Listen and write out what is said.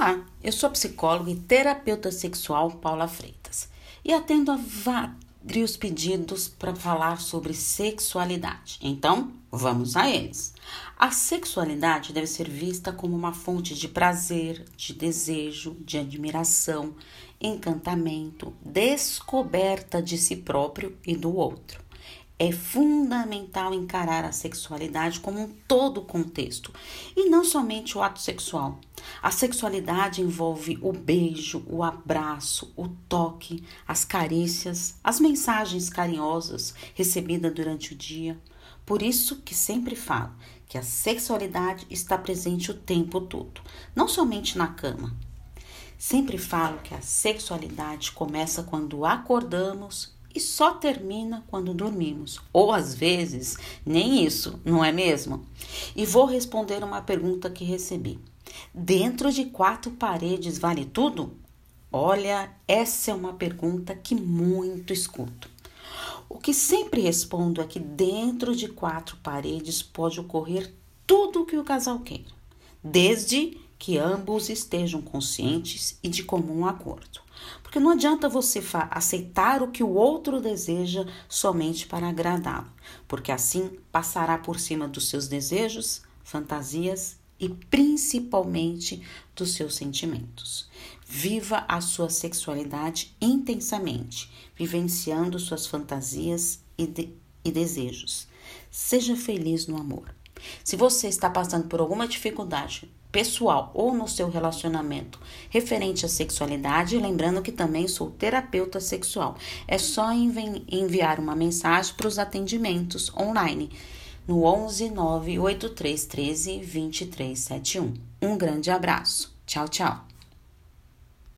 Olá, eu sou psicóloga e terapeuta sexual Paula Freitas e atendo a vários pedidos para falar sobre sexualidade. Então, vamos a eles. A sexualidade deve ser vista como uma fonte de prazer, de desejo, de admiração, encantamento, descoberta de si próprio e do outro. É fundamental encarar a sexualidade como um todo contexto e não somente o ato sexual. A sexualidade envolve o beijo, o abraço, o toque, as carícias, as mensagens carinhosas recebidas durante o dia. Por isso que sempre falo que a sexualidade está presente o tempo todo, não somente na cama. Sempre falo que a sexualidade começa quando acordamos e só termina quando dormimos. Ou às vezes, nem isso, não é mesmo? E vou responder uma pergunta que recebi. Dentro de quatro paredes vale tudo? Olha, essa é uma pergunta que muito escuto. O que sempre respondo é que dentro de quatro paredes pode ocorrer tudo o que o casal queira, desde que ambos estejam conscientes e de comum acordo. Porque não adianta você aceitar o que o outro deseja somente para agradá-lo, porque assim passará por cima dos seus desejos, fantasias e principalmente dos seus sentimentos. Viva a sua sexualidade intensamente, vivenciando suas fantasias e, de e desejos. Seja feliz no amor. Se você está passando por alguma dificuldade pessoal ou no seu relacionamento referente à sexualidade, lembrando que também sou terapeuta sexual, é só envi enviar uma mensagem para os atendimentos online no 11 983 13 2371. Um grande abraço. Tchau, tchau.